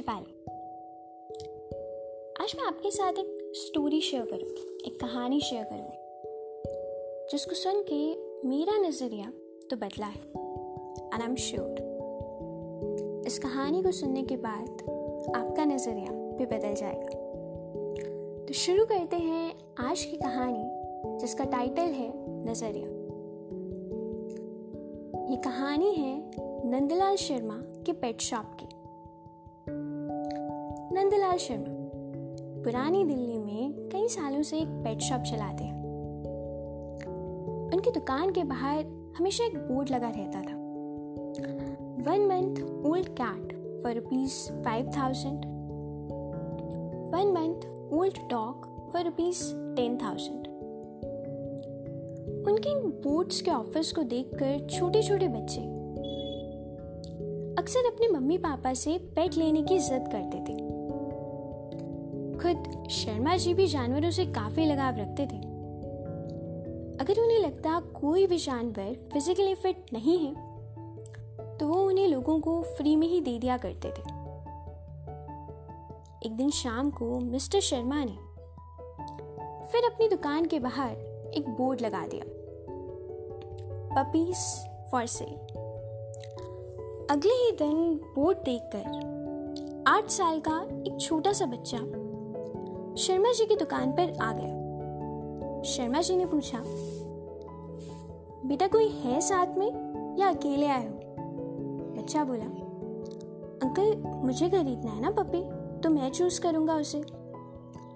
शिफाली आज मैं आपके साथ एक स्टोरी शेयर करूँगी, एक कहानी शेयर करूँगी, जिसको सुन के मेरा नज़रिया तो बदला है एंड आई एम श्योर इस कहानी को सुनने के बाद आपका नज़रिया भी बदल जाएगा। तो शुरू करते हैं आज की कहानी, जिसका टाइटल है नज़रिया। ये कहानी है नंदलाल शर्मा के पेट शॉप की। नंदलाल शर्मा। पुरानी दिल्ली में कई सालों से एक पेट शॉप चलाते हैं। उनकी दुकान के बाहर हमेशा एक बोर्ड लगा रहता था। One month old cat for rupees five thousand one month old dog for rupees ten thousand उनके बोर्ड्स के ऑफ़िस को देखकर छोटे छोटे बच्चे अक्सर अपने मम्मी पापा से पेट लेने की जिद करते थे। खुद शर्मा जी भी जानवरों से काफ़ी लगाव रखते थे। अगर उन्हें लगता कोई भी जानवर फिजिकली फिट नहीं है तो वो उन्हें लोगों को फ्री में ही दे दिया करते थे। एक दिन शाम को मिस्टर शर्मा ने फिर अपनी दुकान के बाहर एक बोर्ड लगा दिया। पपीज फॉर सेल अगले ही दिन बोर्ड देखकर आठ साल का एक छोटा सा बच्चा शर्मा जी की दुकान पर आ गया शर्मा जी ने पूछा, बेटा, कोई है साथ में या अकेले आए हो? बच्चा बोला, अंकल, मुझे खरीदना है ना पपी तो मैं चूज़ करूँगा उसे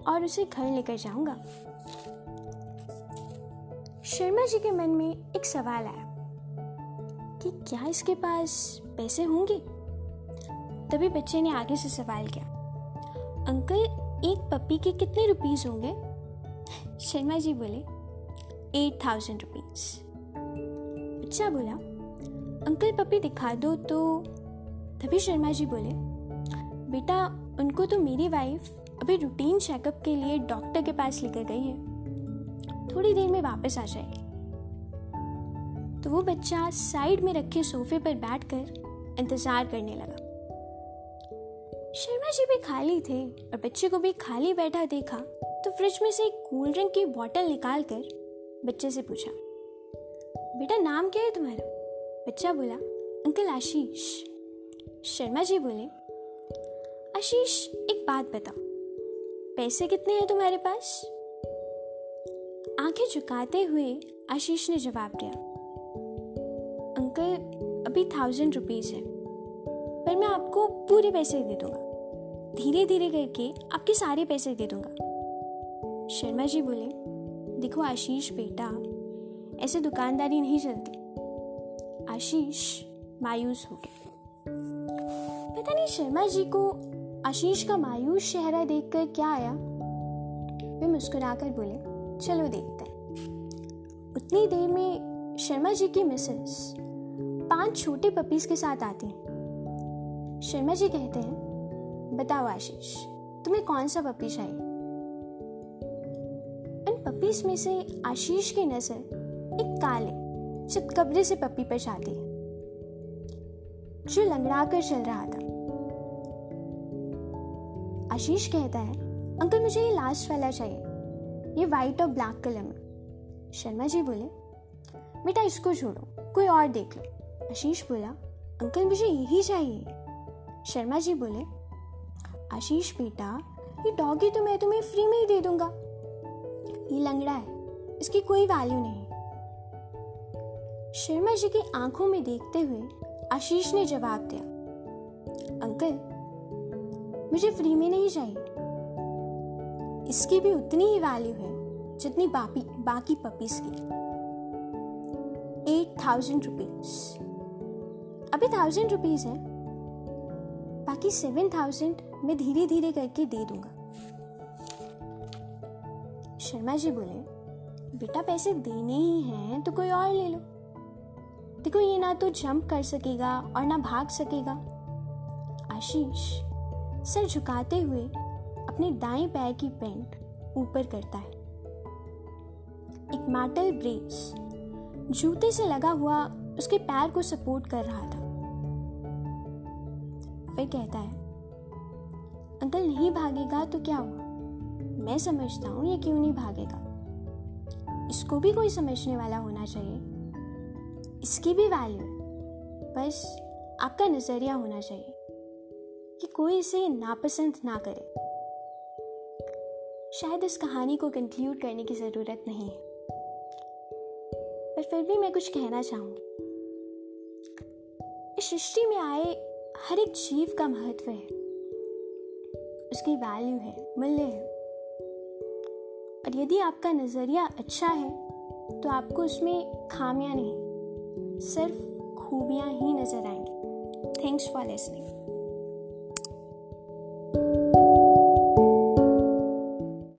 और उसे घर लेकर जाऊँगा। शर्मा जी के मन में एक सवाल आया कि क्या इसके पास पैसे होंगे? तभी बच्चे ने आगे से सवाल किया, अंकल एक पपी के कितने रुपीस होंगे? शर्मा जी बोले एट थाउज़ेंड रुपीज़ बच्चा बोला अंकल पप्पी दिखा दो तो। तभी शर्मा जी बोले, बेटा, उनको तो मेरी वाइफ अभी रूटीन चेकअप के लिए डॉक्टर के पास लेकर गई है। थोड़ी देर में वापस आ जाएगी। तो वो बच्चा साइड में रखे सोफे पर बैठकर इंतज़ार करने लगा। शर्मा जी भी खाली थे और बच्चे को भी खाली बैठा देखा तो फ्रिज में से एक कोल्ड ड्रिंक की बोतल निकाल कर बच्चे से पूछा, बेटा, नाम क्या है तुम्हारा? बच्चा बोला, अंकल आशीष। शर्मा जी बोले, आशीष, एक बात बताओ, पैसे कितने हैं तुम्हारे पास? आँखें झुकाते हुए आशीष ने जवाब दिया, अंकल, अभी थाउज़ेंड रुपीज़ है, पर मैं आपको पूरे पैसे दे दूँगा। धीरे धीरे करके आपके सारे पैसे दे दूँगा। शर्मा जी बोले, देखो आशीष बेटा, ऐसे दुकानदारी नहीं चलती। आशीष मायूस हो गया। पता नहीं शर्मा जी को आशीष का मायूस चेहरा देखकर क्या आया? वे मुस्कुराकर बोले, चलो देखते हैं। उतनी देर में शर्मा जी की मिसेस पाँच छोटे पपीज के साथ आती हैं। शर्मा जी कहते हैं बताओ आशीष, तुम्हें कौन सा पपी चाहिए इन पपीज में से आशीष की नज़र एक काले चितकबरे से पपी पर जाती है, जो लंगड़ा कर चल रहा था। आशीष कहता है, अंकल, मुझे ये लास्ट वाला चाहिए, ये व्हाइट और ब्लैक कलर में। शर्मा जी बोले, बेटा, इसको छोड़ो, कोई और देख लो। आशीष बोला, अंकल, मुझे यही चाहिए। शर्मा जी बोले आशीष बेटा, ये डॉगी तो मैं तुम्हें फ्री में ही दे दूँगा। ये लंगड़ा है, इसकी कोई वैल्यू नहीं। शर्मा जी की आँखों में देखते हुए आशीष ने जवाब दिया, अंकल, मुझे फ्री में नहीं चाहिए। इसकी भी उतनी ही वैल्यू है जितनी बाकी बाकी पपीज की। एट थाउज़ेंड रुपीज़ अभी थाउज़ेंड रुपीज़ है। बाकी सेवन थाउज़ेंड मैं धीरे धीरे करके दे दूँगा। शर्मा जी बोले, बेटा, पैसे देने ही हैं तो कोई और ले लो। देखो, ये ना तो जंप कर सकेगा और ना भाग सकेगा। आशीष सर झुकाते हुए अपने दाएँ पैर की पेंट ऊपर करता है। एक मेटल ब्रेस जूते से लगा हुआ उसके पैर को सपोर्ट कर रहा था। फिर कहता है अंकल नहीं भागेगा तो क्या हुआ? मैं समझता हूँ ये क्यों नहीं भागेगा। इसको भी कोई समझने वाला होना चाहिए। इसकी भी वैल्यू बस आपका नज़रिया होना चाहिए कि कोई इसे नापसंद ना करे। शायद इस कहानी को कंक्लूड करने की ज़रूरत नहीं है। पर फिर भी मैं कुछ कहना चाहूँगी। इस सृष्टि में आए हर एक जीव का महत्व है। उसकी वैल्यू है, मूल्य है। और यदि आपका नज़रिया अच्छा है तो आपको उसमें खामियाँ नहीं, सिर्फ़ खूबियाँ ही नज़र आएँगी। Thanks for listening